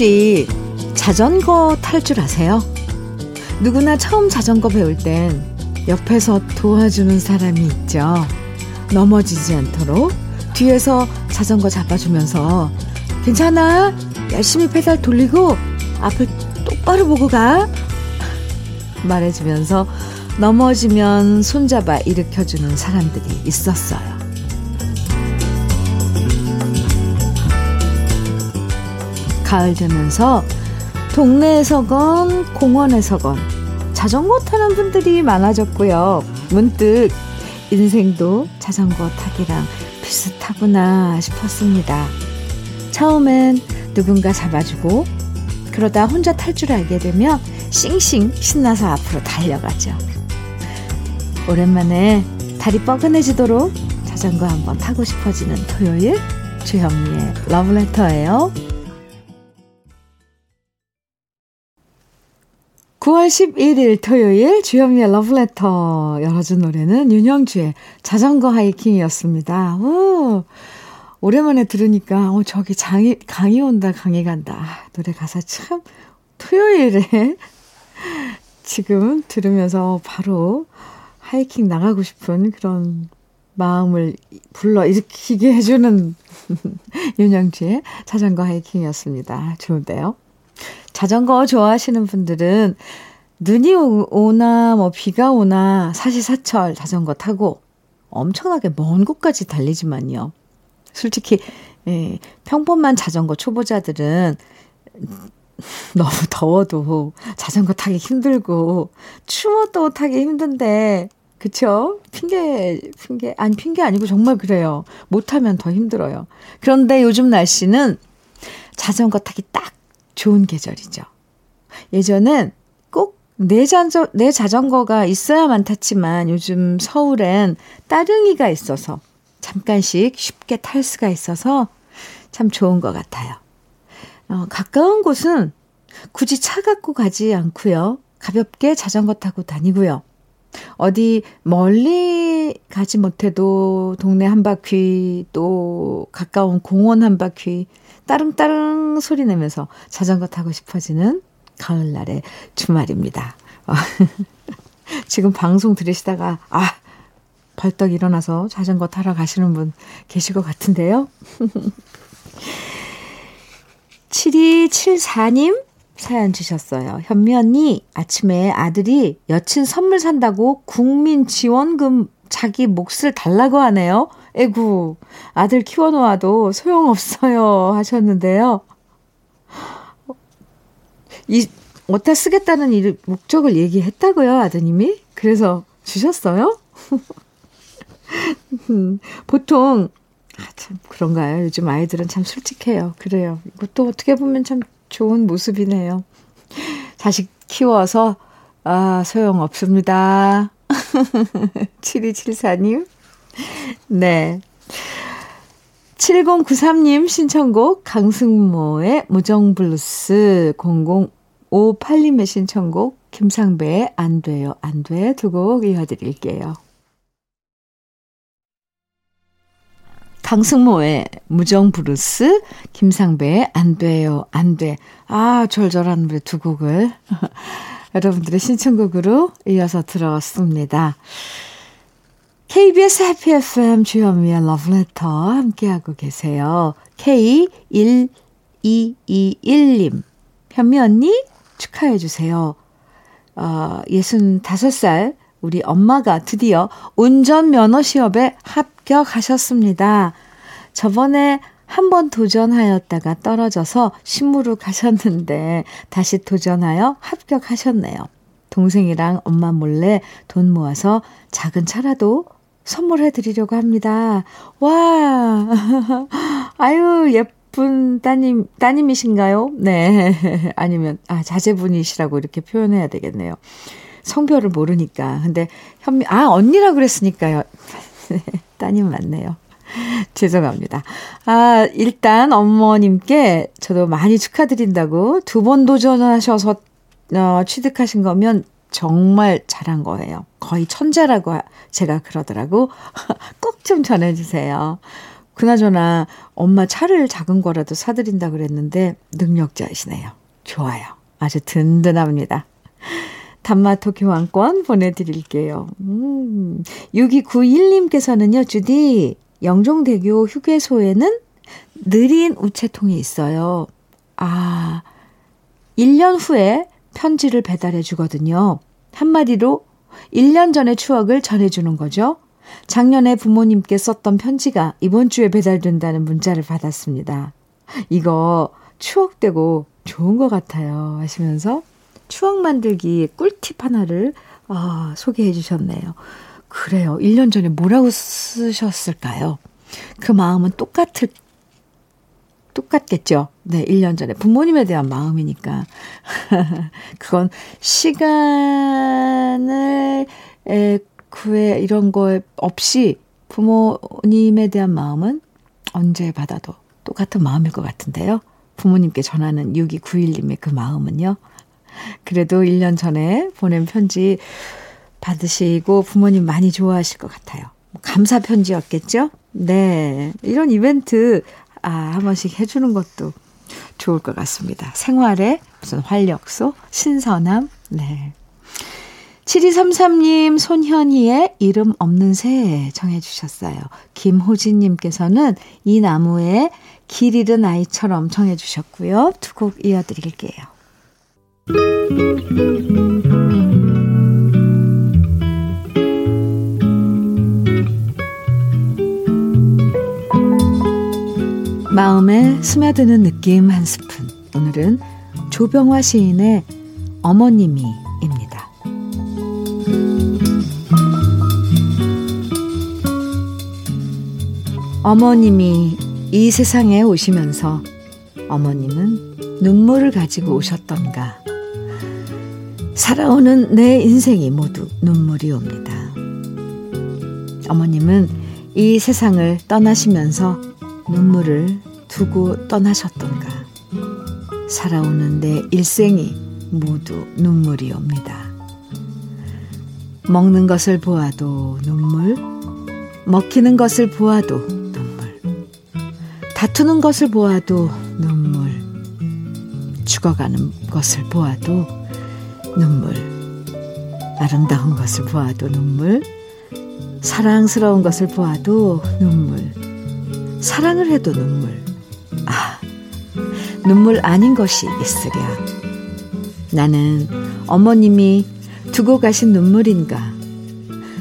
혹시 자전거 탈 줄 아세요? 누구나 처음 자전거 배울 땐 옆에서 도와주는 사람이 있죠. 넘어지지 않도록 뒤에서 자전거 잡아주면서 괜찮아? 열심히 페달 돌리고 앞을 똑바로 보고 가. 말해주면서 넘어지면 손잡아 일으켜주는 사람들이 있었어요. 가을 되면서 동네에서건 공원에서건 자전거 타는 분들이 많아졌고요. 문득 인생도 자전거 타기랑 비슷하구나 싶었습니다. 처음엔 누군가 잡아주고 그러다 혼자 탈 줄 알게 되면 싱싱 신나서 앞으로 달려가죠. 오랜만에 다리 뻐근해지도록 자전거 한번 타고 싶어지는 토요일 주현미의 러브레터예요. 9월 11일 토요일 주현미의 러브레터 열어준 노래는 윤영주의 자전거 하이킹이었습니다. 오, 오랜만에 들으니까 어, 저기 장이, 강이 온다 강이 간다. 아, 노래 가사 참 토요일에 지금 들으면서 바로 하이킹 나가고 싶은 그런 마음을 불러 일으키게 해주는 윤영주의 자전거 하이킹이었습니다. 좋은데요. 자전거 좋아하시는 분들은 눈이 오나 뭐 비가 오나 사시사철 자전거 타고 엄청나게 먼 곳까지 달리지만요. 솔직히 예, 평범한 자전거 초보자들은 너무 더워도 자전거 타기 힘들고 추워도 타기 힘든데 그쵸? 핑계, 핑계, 아니, 핑계 아니고 정말 그래요. 못하면 더 힘들어요. 그런데 요즘 날씨는 자전거 타기 딱 좋은 계절이죠. 예전엔 꼭내 자전거, 내 자전거가 있어야만 탔지만 요즘 서울엔 따릉이가 있어서 잠깐씩 쉽게 탈 수가 있어서 참 좋은 것 같아요. 어, 가까운 곳은 굳이 차 갖고 가지 않고요. 가볍게 자전거 타고 다니고요. 어디 멀리 가지 못해도 동네 한 바퀴 또 가까운 공원 한 바퀴 따릉따릉 소리 내면서 자전거 타고 싶어지는 가을날의 주말입니다. 지금 방송 들으시다가 아 벌떡 일어나서 자전거 타러 가시는 분 계실 것 같은데요. 7274님 사연 주셨어요. 현미 언니, 아침에 아들이 여친 선물 산다고 국민 지원금 자기 몫을 달라고 하네요. 에구, 아들 키워놓아도 소용없어요. 하셨는데요. 이, 어디다 쓰겠다는 이 목적을 얘기했다고요, 아드님이? 그래서 주셨어요? 보통, 아, 참, 그런가요? 요즘 아이들은 참 솔직해요. 그래요. 이것도 어떻게 보면 참 좋은 모습이네요. 자식 키워서, 아, 소용없습니다. 7274님. 네. 7093님 신청곡 강승모의 무정블루스 0058님의 신청곡 김상배의 안 돼요 안 돼 두 곡 이어드릴게요. 강승모의 무정브루스, 김상배의 안 돼요, 안 돼. 아, 절절한 노래 두 곡을 여러분들의 신청곡으로 이어서 들어왔습니다. KBS 해피 FM 주현미의 러브레터 함께하고 계세요. K1221님. 현미 언니 축하해 주세요. 어, 65살 우리 엄마가 드디어 운전면허 시험에 합격하셨습니다. 저번에 한번 도전하였다가 떨어져서 신무로 가셨는데 다시 도전하여 합격하셨네요. 동생이랑 엄마 몰래 돈 모아서 작은 차라도 선물해 드리려고 합니다. 와, 아유, 예쁜 따님, 따님이신가요? 네. 아니면, 아, 자제분이시라고 이렇게 표현해야 되겠네요. 성별을 모르니까. 근데 현미, 아, 언니라 그랬으니까요. 따님 맞네요. 죄송합니다. 아, 일단 어머님께 저도 많이 축하드린다고 두 번 도전하셔서 어, 취득하신 거면 정말 잘한 거예요. 거의 천재라고 제가 그러더라고. 꼭 좀 전해주세요. 그나저나 엄마 차를 작은 거라도 사드린다 그랬는데 능력자이시네요. 좋아요. 아주 든든합니다. 단마토 교환권 보내드릴게요. 음, 6291님께서는요, 주디, 영종대교 휴게소에는 느린 우체통이 있어요. 아, 1년 후에 편지를 배달해 주거든요. 한마디로 1년 전의 추억을 전해주는 거죠. 작년에 부모님께 썼던 편지가 이번 주에 배달된다는 문자를 받았습니다. 이거 추억되고 좋은 것 같아요. 하시면서 추억 만들기 꿀팁 하나를 아, 소개해 주셨네요. 그래요. 1년 전에 뭐라고 쓰셨을까요? 그 마음은 똑같을, 똑같겠죠. 네, 1년 전에. 부모님에 대한 마음이니까. 그건 시간을, 에, 구해, 이런 거 없이 부모님에 대한 마음은 언제 받아도 똑같은 마음일 것 같은데요. 부모님께 전하는 6291님의 그 마음은요. 그래도 1년 전에 보낸 편지 받으시고 부모님 많이 좋아하실 것 같아요. 감사 편지였겠죠? 네. 이런 이벤트, 아, 한 번씩 해주는 것도 좋을 것 같습니다. 생활에 무슨 활력소, 신선함, 네. 7233님, 손현희의 이름 없는 새 정해주셨어요. 김호진님께서는 이 나무에 길 잃은 아이처럼 정해주셨고요. 두 곡 이어드릴게요. 마음에 스며드는 느낌 한 스푼. 오늘은 조병화 시인의 어머님이입니다. 어머님이 이 세상에 오시면서 어머님은 눈물을 가지고 오셨던가. 살아오는 내 인생이 모두 눈물이 옵니다. 어머님은 이 세상을 떠나시면서 눈물을 두고 떠나셨던가. 살아오는 내 일생이 모두 눈물이 옵니다. 먹는 것을 보아도 눈물, 먹히는 것을 보아도 눈물, 다투는 것을 보아도 눈물, 죽어가는 것을 보아도 눈물, 아름다운 것을 보아도 눈물, 사랑스러운 것을 보아도 눈물, 사랑을 해도 눈물. 아, 눈물 아닌 것이 있으랴. 나는 어머님이 두고 가신 눈물인가.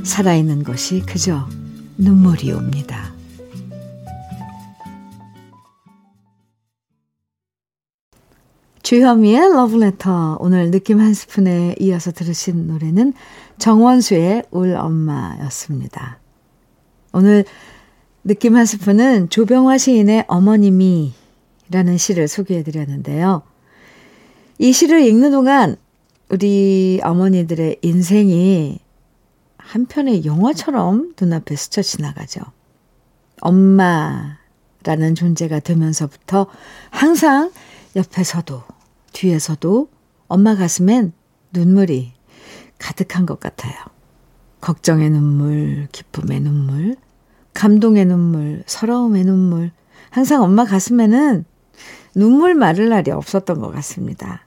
살아있는 것이 그저 눈물이 옵니다. 주현미의 러브레터. 오늘 느낌 한 스푼에 이어서 들으신 노래는 정원수의 울 엄마였습니다. 오늘 느낌 한 스푼은 조병화 시인의 어머님이 라는 시를 소개해 드렸는데요. 이 시를 읽는 동안 우리 어머니들의 인생이 한편의 영화처럼 눈앞에 스쳐 지나가죠. 엄마라는 존재가 되면서부터 항상 옆에서도 뒤에서도 엄마 가슴엔 눈물이 가득한 것 같아요. 걱정의 눈물, 기쁨의 눈물, 감동의 눈물, 서러움의 눈물. 항상 엄마 가슴에는 눈물 마를 날이 없었던 것 같습니다.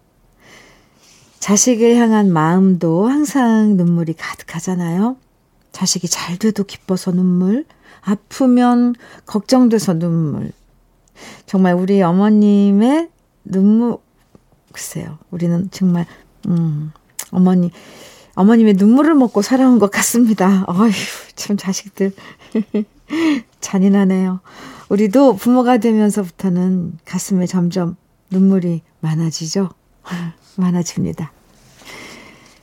자식을 향한 마음도 항상 눈물이 가득하잖아요. 자식이 잘 돼도 기뻐서 눈물, 아프면 걱정돼서 눈물. 정말 우리 어머님의 눈물, 글쎄요. 우리는 정말, 음, 어머니, 어머님의 눈물을 먹고 살아온 것 같습니다. 어휴, 참 자식들. 잔인하네요. 우리도 부모가 되면서부터는 가슴에 점점 눈물이 많아지죠? 많아집니다.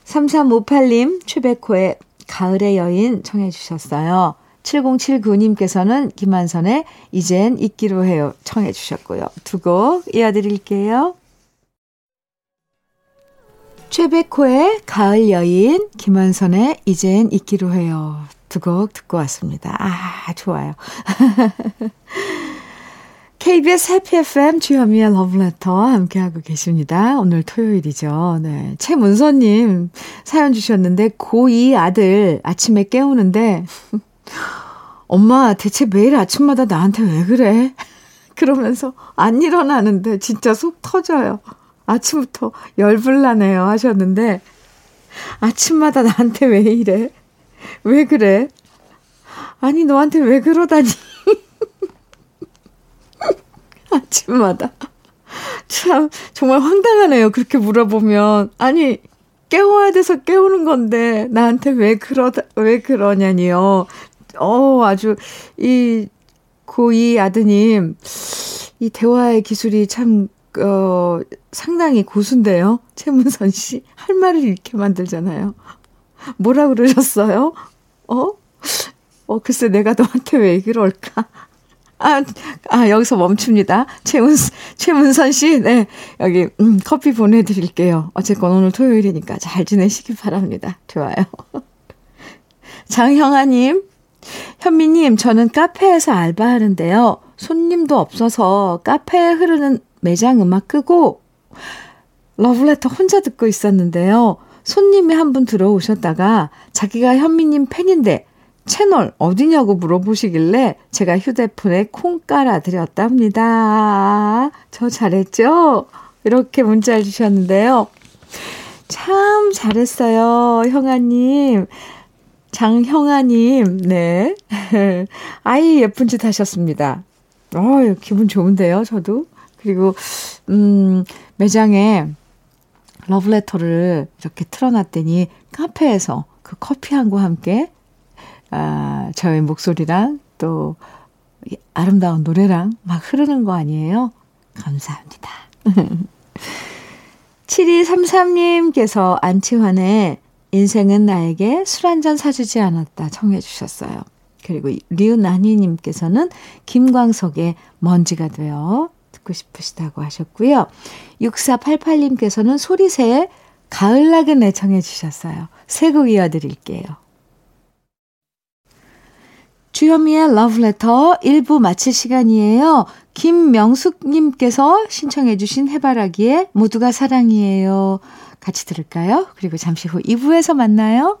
3358님, 최백호의 가을의 여인 청해 주셨어요. 7079님께서는 김한선의 이젠 잊기로 해요 청해 주셨고요. 두 곡 이어드릴게요. 최백호의 가을 여인, 김한선의 이젠 잊기로 해요. 두 곡 듣고 왔습니다. 아, 좋아요. KBS 해피 FM 주현미의 러브레터 함께하고 계십니다. 오늘 토요일이죠. 네. 최문서님 사연 주셨는데, 고2 아들 아침에 깨우는데, 엄마, 대체 매일 아침마다 나한테 왜 그래? 그러면서 안 일어나는데 진짜 속 터져요. 아침부터 열불나네요 하셨는데 아침마다 나한테 왜 이래? 왜 그래? 아니 너한테 왜 그러다니? 아침마다 참 정말 황당하네요. 그렇게 물어보면 아니 깨워야 돼서 깨우는 건데 나한테 왜 그러다 왜 그러냐니요. 어 아주 이 고2 아드님 이 대화의 기술이 참 어, 상당히 고수인데요. 최문선 씨. 할 말을 이렇게 만들잖아요. 뭐라 그러셨어요? 어? 어, 글쎄, 내가 너한테 왜 그럴까? 아, 아, 여기서 멈춥니다. 최문, 최문선 씨, 네. 여기, 음, 커피 보내드릴게요. 어쨌건 오늘 토요일이니까 잘 지내시기 바랍니다. 좋아요. 장형아님, 현미님, 저는 카페에서 알바하는데요. 손님도 없어서 카페에 흐르는 매장 음악 끄고 러브레터 혼자 듣고 있었는데요. 손님이 한 분 들어오셨다가 자기가 현미님 팬인데 채널 어디냐고 물어보시길래 제가 휴대폰에 콩 깔아드렸답니다. 저 잘했죠? 이렇게 문자를 주셨는데요. 참 잘했어요, 형아님. 장형아님, 네. 아이 예쁜 짓 하셨습니다. 어 기분 좋은데요, 저도. 그리고, 음, 매장에 러브레터를 이렇게 틀어놨더니 카페에서 그 커피한과 함께, 아, 저의 목소리랑 또 아름다운 노래랑 막 흐르는 거 아니에요? 감사합니다. 7233님께서 안치환의 인생은 나에게 술 한 잔 사주지 않았다 청해 주셨어요. 그리고 리우나니님께서는 김광석의 먼지가 되어 듣고 싶으시다고 하셨고요. 6488님께서는 소리새의 가을나은 애청해 주셨어요. 새곡 이어드릴게요. 주현미의 러브레터 1부 마칠 시간이에요. 김명숙님께서 신청해 주신 해바라기에 모두가 사랑이에요. 같이 들을까요? 그리고 잠시 후 2부에서 만나요.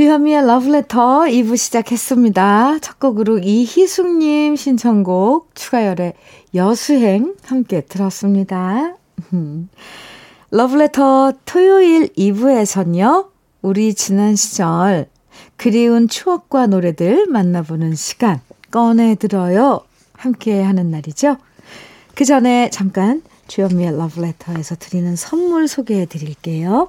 주현미의 러브레터 2부 시작했습니다. 첫 곡으로 이희숙님 신청곡 추가열의 여수행 함께 들었습니다. 러브레터 토요일 2부에선요. 우리 지난 시절 그리운 추억과 노래들 만나보는 시간 꺼내들어요. 함께 하는 날이죠. 그 전에 잠깐 주현미의 러브레터에서 드리는 선물 소개해 드릴게요.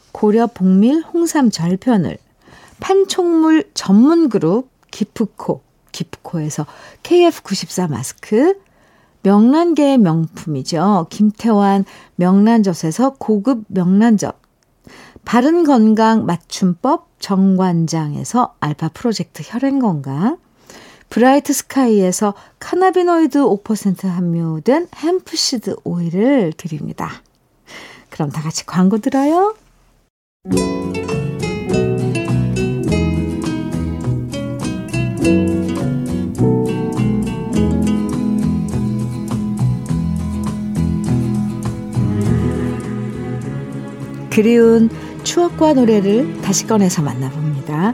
고려 복밀 홍삼 절편을 판촉물 전문 그룹 기프코, 기프코에서 KF94 마스크, 명란계의 명품이죠. 김태환 명란젓에서 고급 명란젓, 바른 건강 맞춤법 정관장에서 알파 프로젝트 혈행 건강, 브라이트 스카이에서 카나비노이드 5% 함유된 햄프시드 오일을 드립니다. 그럼 다 같이 광고 들어요. 그리운 추억과 노래를 다시 꺼내서 만나봅니다.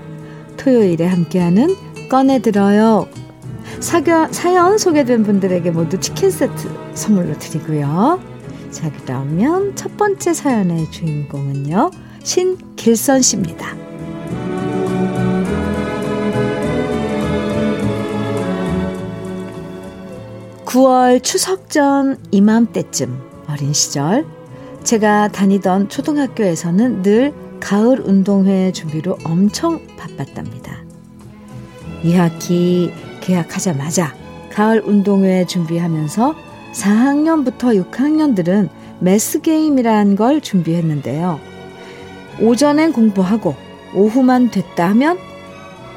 토요일에 함께하는 꺼내들어요. 사연 소개된 분들에게 모두 치킨 세트 선물로 드리고요. 자, 그러면 첫 번째 사연의 주인공은요. 신길선 씨입니다. 9월 추석 전 이맘때쯤 어린 시절 제가 다니던 초등학교에서는 늘 가을 운동회 준비로 엄청 바빴답니다. 2학기 개학하자마자 가을 운동회 준비하면서 4학년부터 6학년들은 매스게임이란 걸 준비했는데요. 오전엔 공부하고 오후만 됐다 하면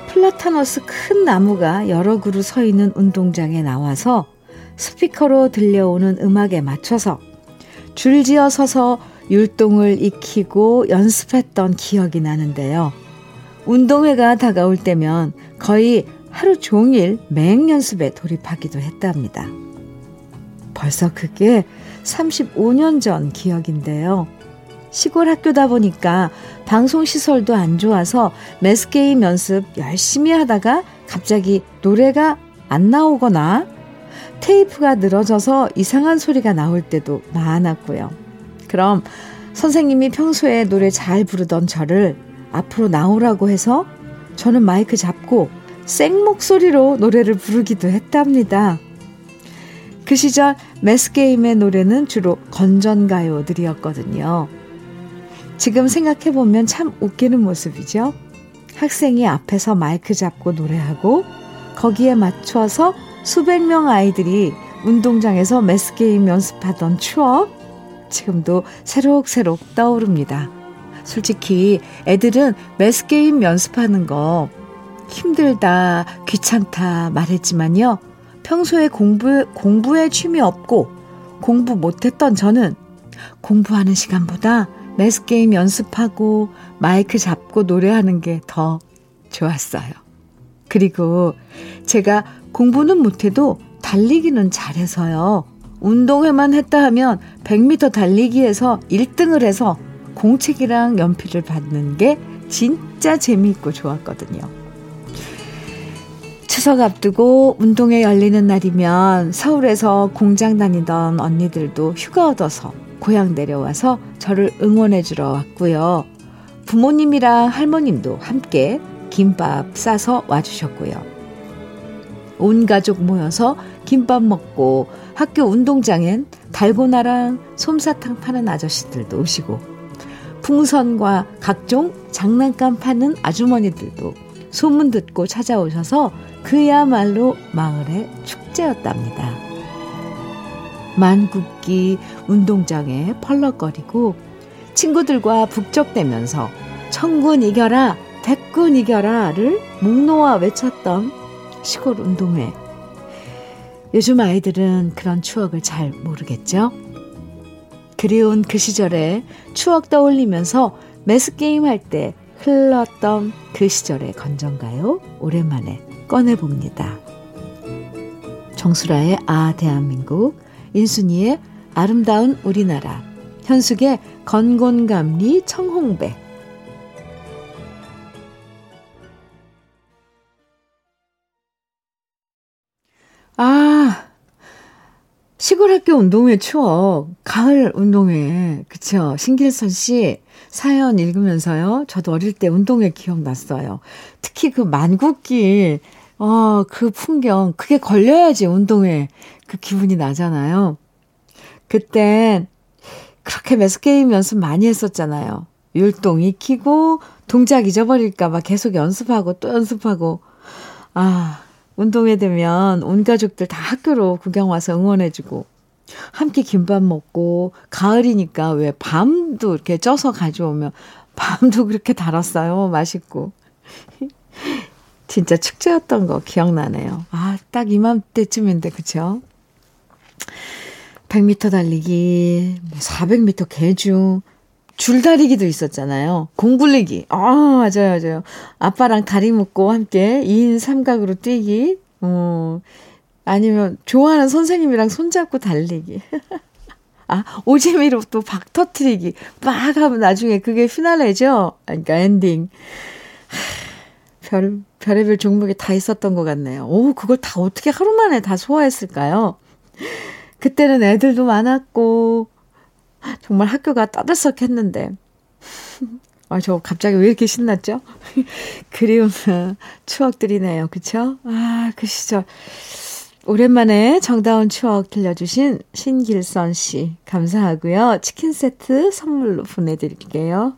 플라타너스 큰 나무가 여러 그루 서 있는 운동장에 나와서 스피커로 들려오는 음악에 맞춰서 줄지어 서서 율동을 익히고 연습했던 기억이 나는데요. 운동회가 다가올 때면 거의 하루 종일 맹 연습에 돌입하기도 했답니다. 벌써 그게 35년 전 기억인데요. 시골 학교다 보니까 방송 시설도 안 좋아서 매스게임 연습 열심히 하다가 갑자기 노래가 안 나오거나 테이프가 늘어져서 이상한 소리가 나올 때도 많았고요. 그럼 선생님이 평소에 노래 잘 부르던 저를 앞으로 나오라고 해서 저는 마이크 잡고 생 목소리로 노래를 부르기도 했답니다. 그 시절 매스게임의 노래는 주로 건전가요들이었거든요. 지금 생각해보면 참 웃기는 모습이죠. 학생이 앞에서 마이크 잡고 노래하고 거기에 맞춰서 수백 명 아이들이 운동장에서 매스게임 연습하던 추억 지금도 새록새록 떠오릅니다. 솔직히 애들은 매스게임 연습하는 거 힘들다, 귀찮다 말했지만요. 평소에 공부, 공부에 취미 없고 공부 못했던 저는 공부하는 시간보다 매스게임 연습하고 마이크 잡고 노래하는 게 더 좋았어요. 그리고 제가 공부는 못해도 달리기는 잘해서요. 운동회만 했다 하면 100m 달리기에서 1등을 해서 공책이랑 연필을 받는 게 진짜 재미있고 좋았거든요. 추석 앞두고 운동회 열리는 날이면 서울에서 공장 다니던 언니들도 휴가 얻어서 고향 내려와서 저를 응원해 주러 왔고요. 부모님이랑 할머님도 함께 김밥 싸서 와주셨고요. 온 가족 모여서 김밥 먹고 학교 운동장엔 달고나랑 솜사탕 파는 아저씨들도 오시고 풍선과 각종 장난감 파는 아주머니들도 소문 듣고 찾아오셔서 그야말로 마을의 축제였답니다. 만국기 운동장에 펄럭거리고 친구들과 북적대면서 천군 이겨라, 백군 이겨라를 목 놓아 외쳤던 시골 운동회. 요즘 아이들은 그런 추억을 잘 모르겠죠? 그리운 그 시절에 추억 떠올리면서 매스게임 할 때 흘렀던 그 시절의 건전가요? 오랜만에 꺼내봅니다. 정수라의 아 대한민국, 인순이의 아름다운 우리나라, 현숙의 건곤감리 청홍배, 아, 시골 학교 운동회 추억, 가을 운동회, 그쵸. 신길선 씨 사연 읽으면서요. 저도 어릴 때 운동회 기억났어요. 특히 그 만국길, 어, 그 풍경, 그게 걸려야지 운동회 그 기분이 나잖아요. 그땐 그렇게 매스게임 연습 많이 했었잖아요. 율동 익히고, 동작 잊어버릴까봐 계속 연습하고 또 연습하고. 아, 운동회 되면 온 가족들 다 학교로 구경 와서 응원해주고 함께 김밥 먹고 가을이니까 왜 밤도 이렇게 쪄서 가져오면 밤도 그렇게 달았어요. 맛있고. 진짜 축제였던 거 기억나네요. 아, 딱 이맘때쯤인데, 그쵸? 100m 달리기, 400m 뭐 개중, 줄다리기도 있었잖아요. 공굴리기. 아, 맞아요, 맞아요. 아빠랑 다리 묶고 함께 2인 삼각으로 뛰기. 어, 아니면 좋아하는 선생님이랑 손잡고 달리기. 아, 오재미로 또 박 터트리기. 막 하면 나중에 그게 피날레죠? 그러니까 엔딩. 별, 별의별 종목이 다 있었던 것 같네요. 오, 그걸 다 어떻게 하루 만에 다 소화했을까요? 그때는 애들도 많았고, 정말 학교가 따뜻했는데. 아, 저 갑자기 왜 이렇게 신났죠? 그리운 추억들이네요. 그쵸? 아, 그 시절. 오랜만에 정다운 추억 들려주신 신길선 씨. 감사하고요. 치킨 세트 선물로 보내드릴게요.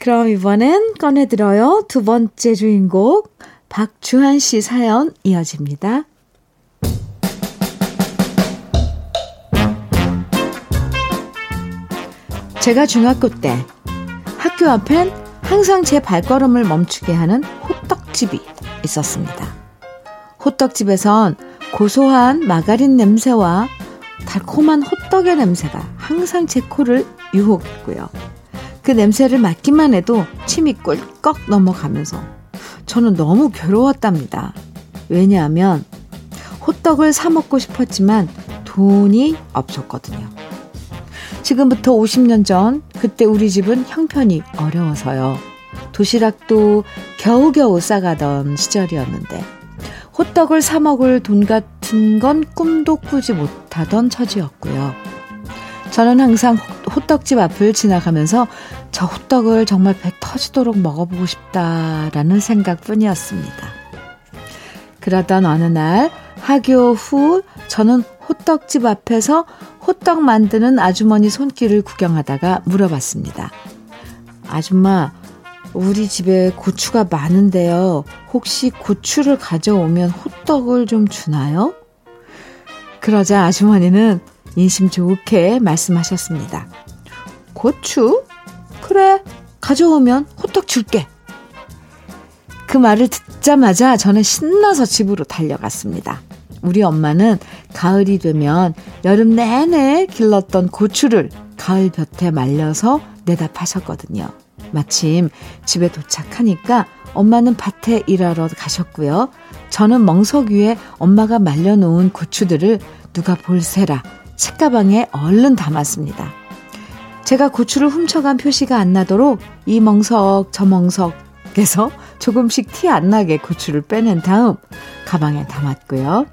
그럼 이번엔 꺼내들어요. 두 번째 주인공, 박주한 씨 사연 이어집니다. 제가 중학교 때 학교 앞엔 항상 제 발걸음을 멈추게 하는 호떡집이 있었습니다. 호떡집에선 고소한 마가린 냄새와 달콤한 호떡의 냄새가 항상 제 코를 유혹했고요. 그 냄새를 맡기만 해도 침이 꿀꺽 넘어가면서 저는 너무 괴로웠답니다. 왜냐하면 호떡을 사 먹고 싶었지만 돈이 없었거든요. 지금부터 50년 전 그때 우리 집은 형편이 어려워서요. 도시락도 겨우겨우 싸가던 시절이었는데 호떡을 사 먹을 돈 같은 건 꿈도 꾸지 못하던 처지였고요. 저는 항상 호떡집 앞을 지나가면서 저 호떡을 정말 배 터지도록 먹어보고 싶다라는 생각뿐이었습니다. 그러던 어느 날 하교 후 저는 호떡집 앞에서 호떡 만드는 아주머니 손길을 구경하다가 물어봤습니다. 아줌마, 우리 집에 고추가 많은데요. 혹시 고추를 가져오면 호떡을 좀 주나요? 그러자 아주머니는 인심 좋게 말씀하셨습니다. 고추? 그래, 가져오면 호떡 줄게. 그 말을 듣자마자 저는 신나서 집으로 달려갔습니다. 우리 엄마는 가을이 되면 여름 내내 길렀던 고추를 가을 볕에 말려서 내다 파셨거든요. 마침 집에 도착하니까 엄마는 밭에 일하러 가셨고요. 저는 멍석 위에 엄마가 말려놓은 고추들을 누가 볼세라 책가방에 얼른 담았습니다. 제가 고추를 훔쳐간 표시가 안 나도록 이 멍석 저 멍석에서 조금씩 티 안 나게 고추를 빼낸 다음 가방에 담았고요.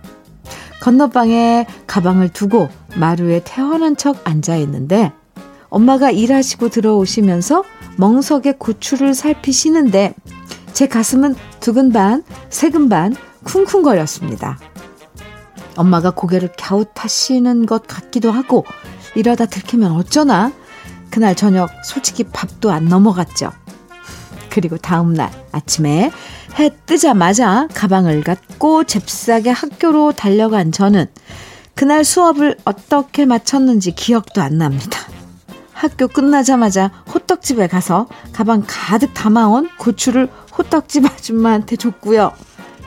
건너방에 가방을 두고 마루에 태어난 척 앉아 있는데 엄마가 일하시고 들어오시면서 멍석에 고추를 살피시는데 제 가슴은 두근 반, 세근 반 쿵쿵거렸습니다. 엄마가 고개를 갸웃하시는 것 같기도 하고 이러다 들키면 어쩌나 그날 저녁 솔직히 밥도 안 넘어갔죠. 그리고 다음날 아침에 해 뜨자마자 가방을 갖고 잽싸게 학교로 달려간 저는 그날 수업을 어떻게 마쳤는지 기억도 안 납니다. 학교 끝나자마자 호떡집에 가서 가방 가득 담아온 고추를 호떡집 아줌마한테 줬고요.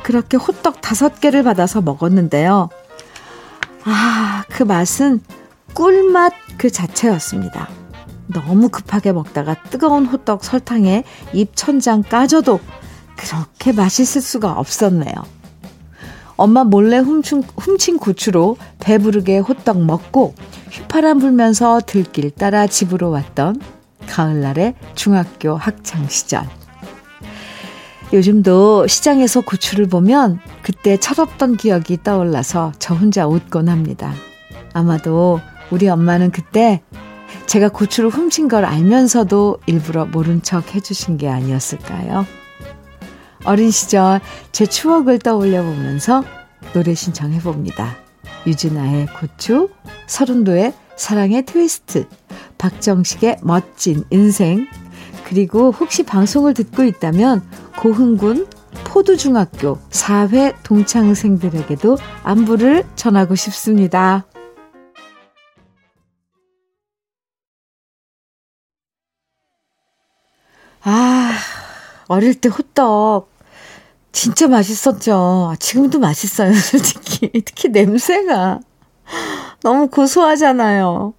그렇게 호떡 다섯 개를 받아서 먹었는데요. 아, 그 맛은 꿀맛 그 자체였습니다. 너무 급하게 먹다가 뜨거운 호떡 설탕에 입 천장 까져도 그렇게 맛있을 수가 없었네요. 엄마 몰래 훔친, 훔친 고추로 배부르게 호떡 먹고 휘파람 불면서 들길 따라 집으로 왔던 가을날의 중학교 학창 시절. 요즘도 시장에서 고추를 보면 그때 철없던 기억이 떠올라서 저 혼자 웃곤 합니다. 아마도 우리 엄마는 그때 제가 고추를 훔친 걸 알면서도 일부러 모른 척 해주신 게 아니었을까요? 어린 시절 제 추억을 떠올려 보면서 노래 신청해 봅니다. 유진아의 고추, 서른도의 사랑의 트위스트, 박정식의 멋진 인생, 그리고 혹시 방송을 듣고 있다면 고흥군 포두중학교 4회 동창생들에게도 안부를 전하고 싶습니다. 아, 어릴 때 호떡 진짜 맛있었죠. 지금도 맛있어요, 솔직히. 특히 냄새가 너무 고소하잖아요.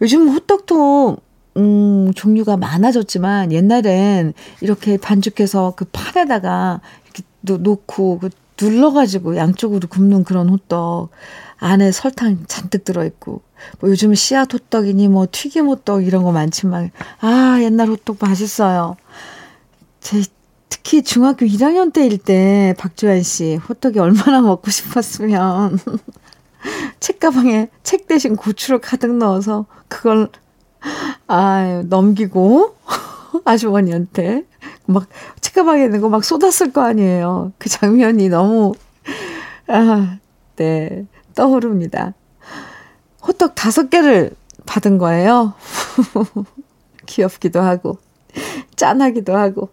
요즘 호떡도 음, 종류가 많아졌지만 옛날엔 이렇게 반죽해서 그 판에다가 이렇게 놓고 그 눌러가지고 양쪽으로 굽는 그런 호떡 안에 설탕 잔뜩 들어있고 뭐 요즘은 씨앗 호떡이니 뭐 튀김 호떡 이런 거 많지만 아 옛날 호떡 맛있어요. 제 특히 중학교 1학년 때일 때 박주환 씨 호떡이 얼마나 먹고 싶었으면 책가방에 책 대신 고추를 가득 넣어서 그걸 아 넘기고 아주머니한테 막 책가방에 있는 거 막 쏟았을 거 아니에요. 그 장면이 너무 아, 네 떠오릅니다. 호떡 다섯 개를 받은 거예요. 귀엽기도 하고 짠하기도 하고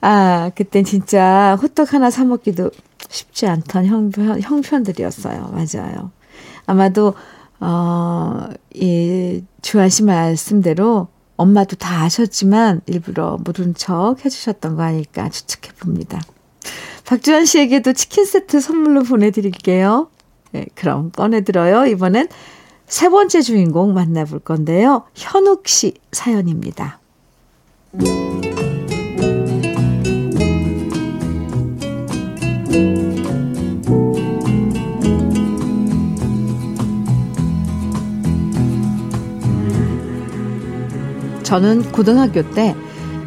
아 그땐 진짜 호떡 하나 사 먹기도 쉽지 않던 형편, 형편들이었어요. 맞아요. 아마도, 어, 이, 주한 씨 말씀대로 엄마도 다 아셨지만 일부러 모른 척 해주셨던 거 아닐까 추측해 봅니다. 박주한 씨에게도 치킨 세트 선물로 보내드릴게요. 네, 그럼 꺼내들어요. 이번엔 세 번째 주인공 만나볼 건데요. 현욱 씨 사연입니다. 저는 고등학교 때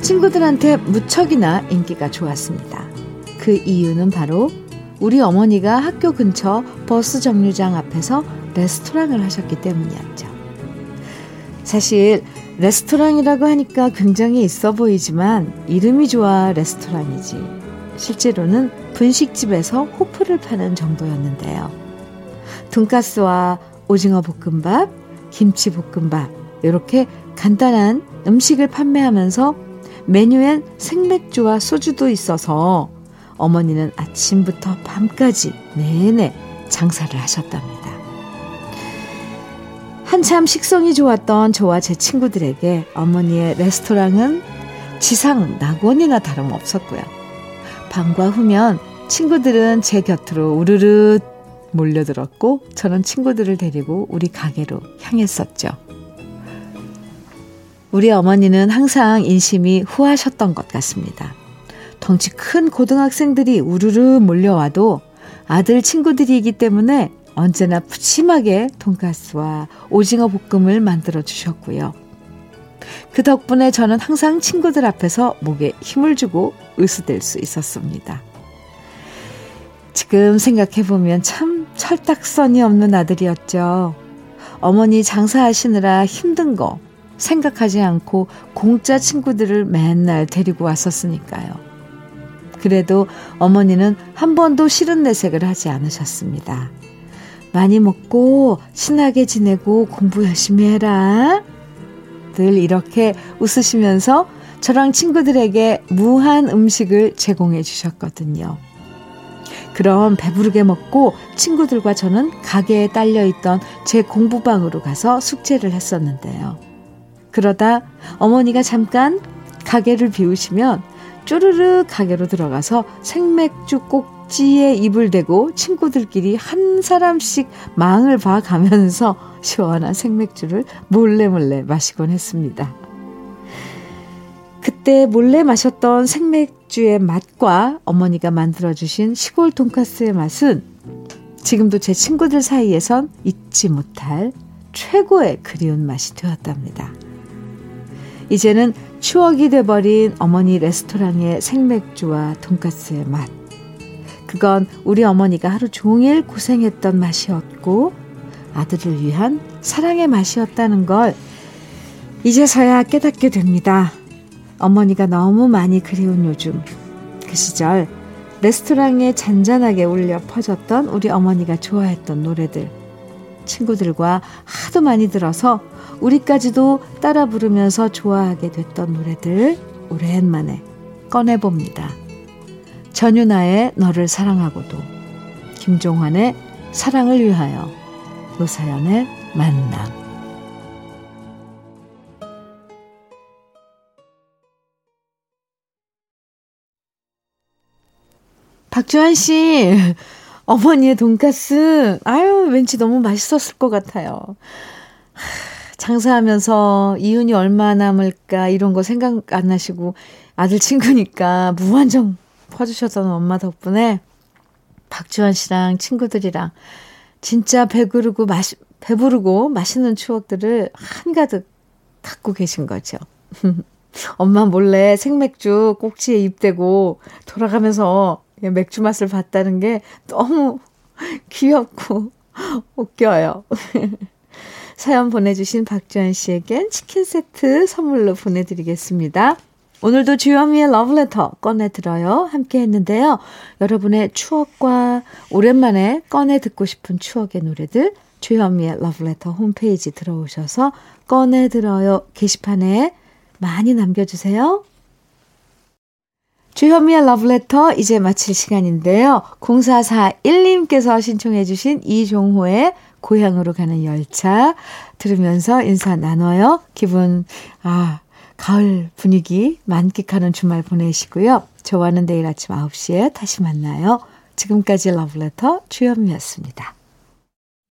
친구들한테 무척이나 인기가 좋았습니다. 그 이유는 바로 우리 어머니가 학교 근처 버스 정류장 앞에서 레스토랑을 하셨기 때문이었죠. 사실 레스토랑이라고 하니까 굉장히 있어 보이지만 이름이 좋아 레스토랑이지. 실제로는 분식집에서 호프를 파는 정도였는데요. 돈가스와 오징어 볶음밥, 김치 볶음밥, 이렇게 간단한 음식을 판매하면서 메뉴엔 생맥주와 소주도 있어서 어머니는 아침부터 밤까지 내내 장사를 하셨답니다. 한참 식성이 좋았던 저와 제 친구들에게 어머니의 레스토랑은 지상 낙원이나 다름없었고요. 밤과 후면 친구들은 제 곁으로 우르르 몰려들었고 저는 친구들을 데리고 우리 가게로 향했었죠. 우리 어머니는 항상 인심이 후하셨던 것 같습니다. 덩치 큰 고등학생들이 우르르 몰려와도 아들 친구들이기 때문에 언제나 푸짐하게 돈가스와 오징어 볶음을 만들어 주셨고요. 그 덕분에 저는 항상 친구들 앞에서 목에 힘을 주고 으스댈 수 있었습니다. 지금 생각해보면 참 철딱선이 없는 아들이었죠. 어머니 장사하시느라 힘든 거 생각하지 않고 공짜 친구들을 맨날 데리고 왔었으니까요. 그래도 어머니는 한 번도 싫은 내색을 하지 않으셨습니다. 많이 먹고 친하게 지내고 공부 열심히 해라. 늘 이렇게 웃으시면서 저랑 친구들에게 무한 음식을 제공해 주셨거든요. 그럼 배부르게 먹고 친구들과 저는 가게에 딸려 있던 제 공부방으로 가서 숙제를 했었는데요. 그러다 어머니가 잠깐 가게를 비우시면 쪼르르 가게로 들어가서 생맥주 꼭지에 입을 대고 친구들끼리 한 사람씩 망을 봐 가면서 시원한 생맥주를 몰래 몰래 마시곤 했습니다. 그때 몰래 마셨던 생맥주의 맛과 어머니가 만들어주신 시골 돈가스의 맛은 지금도 제 친구들 사이에선 잊지 못할 최고의 그리운 맛이 되었답니다. 이제는 추억이 돼버린 어머니 레스토랑의 생맥주와 돈가스의 맛. 그건 우리 어머니가 하루 종일 고생했던 맛이었고 아들을 위한 사랑의 맛이었다는 걸 이제서야 깨닫게 됩니다. 어머니가 너무 많이 그리운 요즘 그 시절 레스토랑에 잔잔하게 울려 퍼졌던 우리 어머니가 좋아했던 노래들 친구들과 하도 많이 들어서 우리까지도 따라 부르면서 좋아하게 됐던 노래들 오랜만에 꺼내봅니다. 전유나의 너를 사랑하고도 김종환의 사랑을 위하여 노사연의 만남 박주환 씨 어머니의 돈가스 아유 왠지 너무 맛있었을 것 같아요. 장사하면서 이윤이 얼마 남을까 이런 거 생각 안 나시고 아들 친구니까 무한정 퍼주셨던 엄마 덕분에 박주환 씨랑 친구들이랑 진짜 배부르고 마시, 배부르고 맛있는 추억들을 한가득 갖고 계신 거죠. 엄마 몰래 생맥주 꼭지에 입대고 돌아가면서 맥주 맛을 봤다는 게 너무 귀엽고 웃겨요. 사연 보내주신 박주현 씨에겐 치킨 세트 선물로 보내드리겠습니다. 오늘도 주현미의 러브레터 꺼내들어요. 함께 했는데요. 여러분의 추억과 오랜만에 꺼내 듣고 싶은 추억의 노래들 주현미의 러브레터 홈페이지 들어오셔서 꺼내들어요 게시판에 많이 남겨주세요. 주현미의 러브레터 이제 마칠 시간인데요. 0441님께서 신청해 주신 이종호의 고향으로 가는 열차 들으면서 인사 나눠요. 기분 아 가을 분위기 만끽하는 주말 보내시고요. 저와는 내일 아침 9시에 다시 만나요. 지금까지 러브레터 주현미였습니다.